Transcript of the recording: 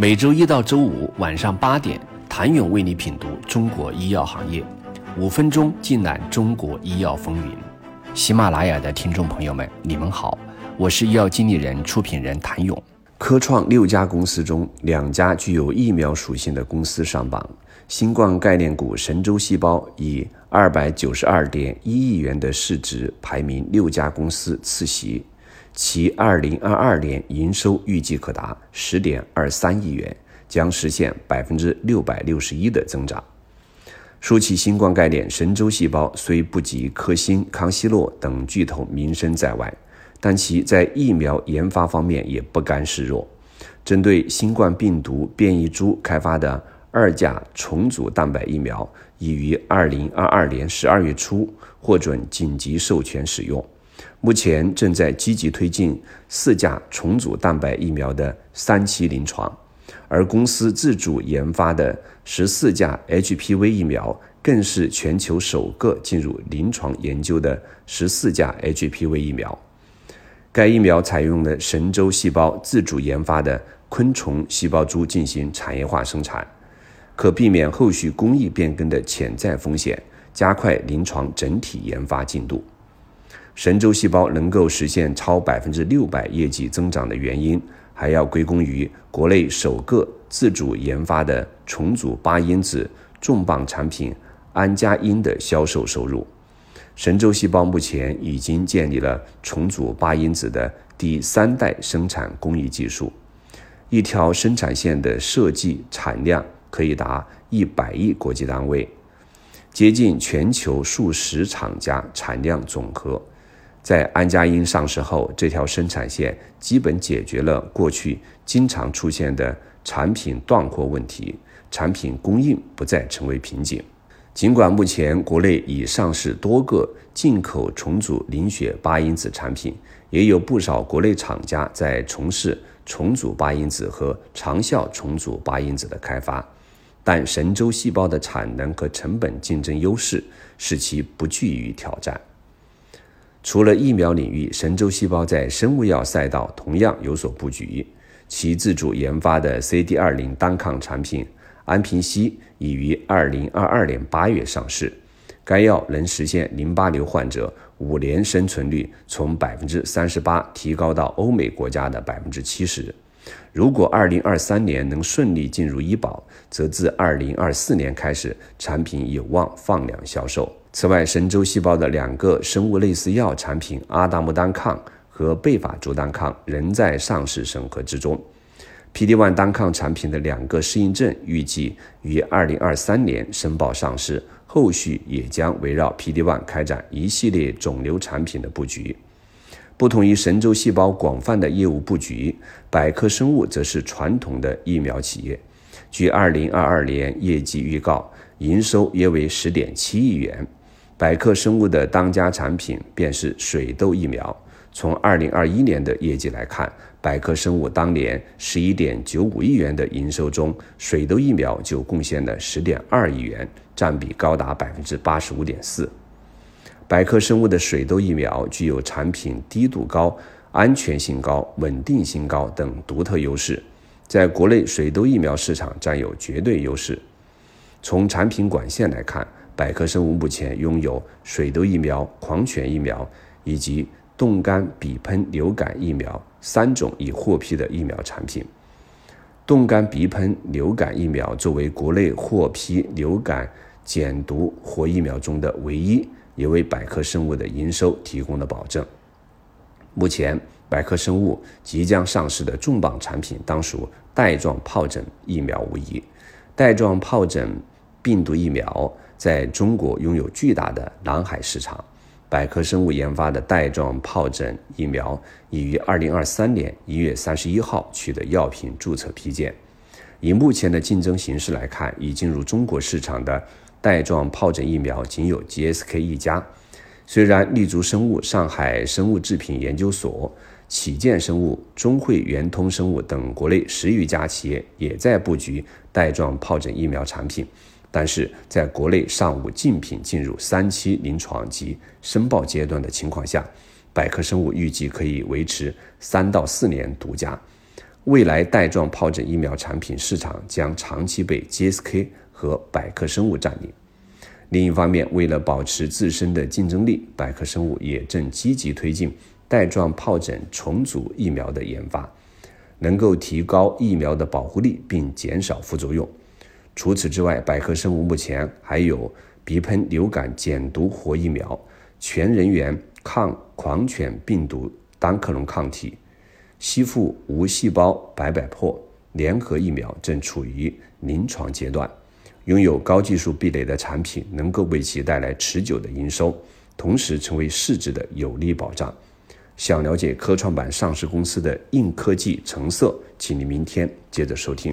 每周一到周五晚上八点，谭勇为你品读中国医药行业，五分钟尽览中国医药风云。喜马拉雅的听众朋友们，你们好，我是医药经理人、出品人谭勇。科创六家公司中，两家具有疫苗属性的公司上榜。新冠概念股神州细胞以二百九十二点一亿元的市值排名六家公司次席，其二零二二年营收预计可达十点二三亿元，将实现百分之六百六十一的增长。说起新冠概念，神州细胞虽不及科兴、康希诺等巨头名声在外。但其在疫苗研发方面也不甘示弱，针对新冠病毒变异株开发的二价重组蛋白疫苗，已于二零二二年十二月初获准紧急授权使用，目前正在积极推进四价重组蛋白疫苗的三期临床，而公司自主研发的十四价 HPV 疫苗，更是全球首个进入临床研究的十四价 HPV 疫苗。该疫苗采用了神州细胞自主研发的昆虫细胞株进行产业化生产，可避免后续工艺变更的潜在风险，加快临床整体研发进度。神州细胞能够实现超百分之六百业绩增长的原因，还要归功于国内首个自主研发的重组八因子重磅产品安佳因的销售收入。神州细胞目前已经建立了重组八因子的第三代生产工艺技术，一条生产线的设计产量可以达一百亿国际单位，接近全球数十厂家产量总和。在安佳因上市后，这条生产线基本解决了过去经常出现的产品断货问题，产品供应不再成为瓶颈。尽管目前国内已上市多个进口重组凝血八因子产品，也有不少国内厂家在从事重组八因子和长效重组八因子的开发，但神州细胞的产能和成本竞争优势使其不惧于挑战。除了疫苗领域，神州细胞在生物药赛道同样有所布局，其自主研发的 CD 二零单抗产品。安平西已于二零二二年八月上市，该药能实现淋巴瘤患者五年生存率从百分之三十八提高到欧美国家的百分之七十。如果二零二三年能顺利进入医保，则自二零二四年开始，产品有望放量销售。此外，神州细胞的两个生物类似药产品阿达木单抗和贝法珠单抗仍在上市审核之中。PD-1 单抗产品的两个适应症预计于二零二三年申报上市，后续也将围绕 PD-1 开展一系列肿瘤产品的布局。不同于神州细胞广泛的业务布局，百科生物则是传统的疫苗企业。据二零二二年业绩预告，营收约为十点七亿元。百克生物的当家产品便是水痘疫苗。从二零二一年的业绩来看，百克生物当年十一点九五亿元的营收中，水痘疫苗就贡献了十点二亿元，占比高达百分之八十五点四。百克生物的水痘疫苗具有产品低度高、安全性高、稳定性高等独特优势，在国内水痘疫苗市场占有绝对优势。从产品管线来看，百科生物目前拥有水痘疫苗、狂犬疫苗以及冻干鼻喷流感疫苗三种已获批的疫苗产品。冻干鼻喷流感疫苗作为国内获批流感减毒活疫苗中的唯一，也为百科生物的营收提供了保证。目前，百科生物即将上市的重磅产品当属带状疱疹疫苗无疑。带状疱疹病毒疫苗在中国拥有巨大的蓝海市场。百科生物研发的带状疱疹疫苗已于二零二三年一月三十一号取得药品注册批件。以目前的竞争形势来看，已进入中国市场的带状疱疹疫苗仅有 GSK 一家。虽然立足生物、上海生物制品研究所、启健生物、中汇圆通生物等国内十余家企业也在布局带状疱疹疫苗产品。但是，在国内尚无竞品进入三期临床及申报阶段的情况下，百科生物预计可以维持三到四年独家。未来带状疱疹疫苗产品市场将长期被 GSK 和百克生物占领。另一方面，为了保持自身的竞争力，百克生物也正积极推进带状疱疹重组疫苗的研发，能够提高疫苗的保护力并减少副作用。除此之外，百克生物目前还有鼻喷流感减毒活疫苗、全人源抗狂犬病毒单克隆抗体。吸附无细胞白百破联合疫苗正处于临床阶段，拥有高技术壁垒的产品能够为其带来持久的营收，同时成为市值的有力保障。想了解科创板上市公司的硬科技成色，请您明天接着收听。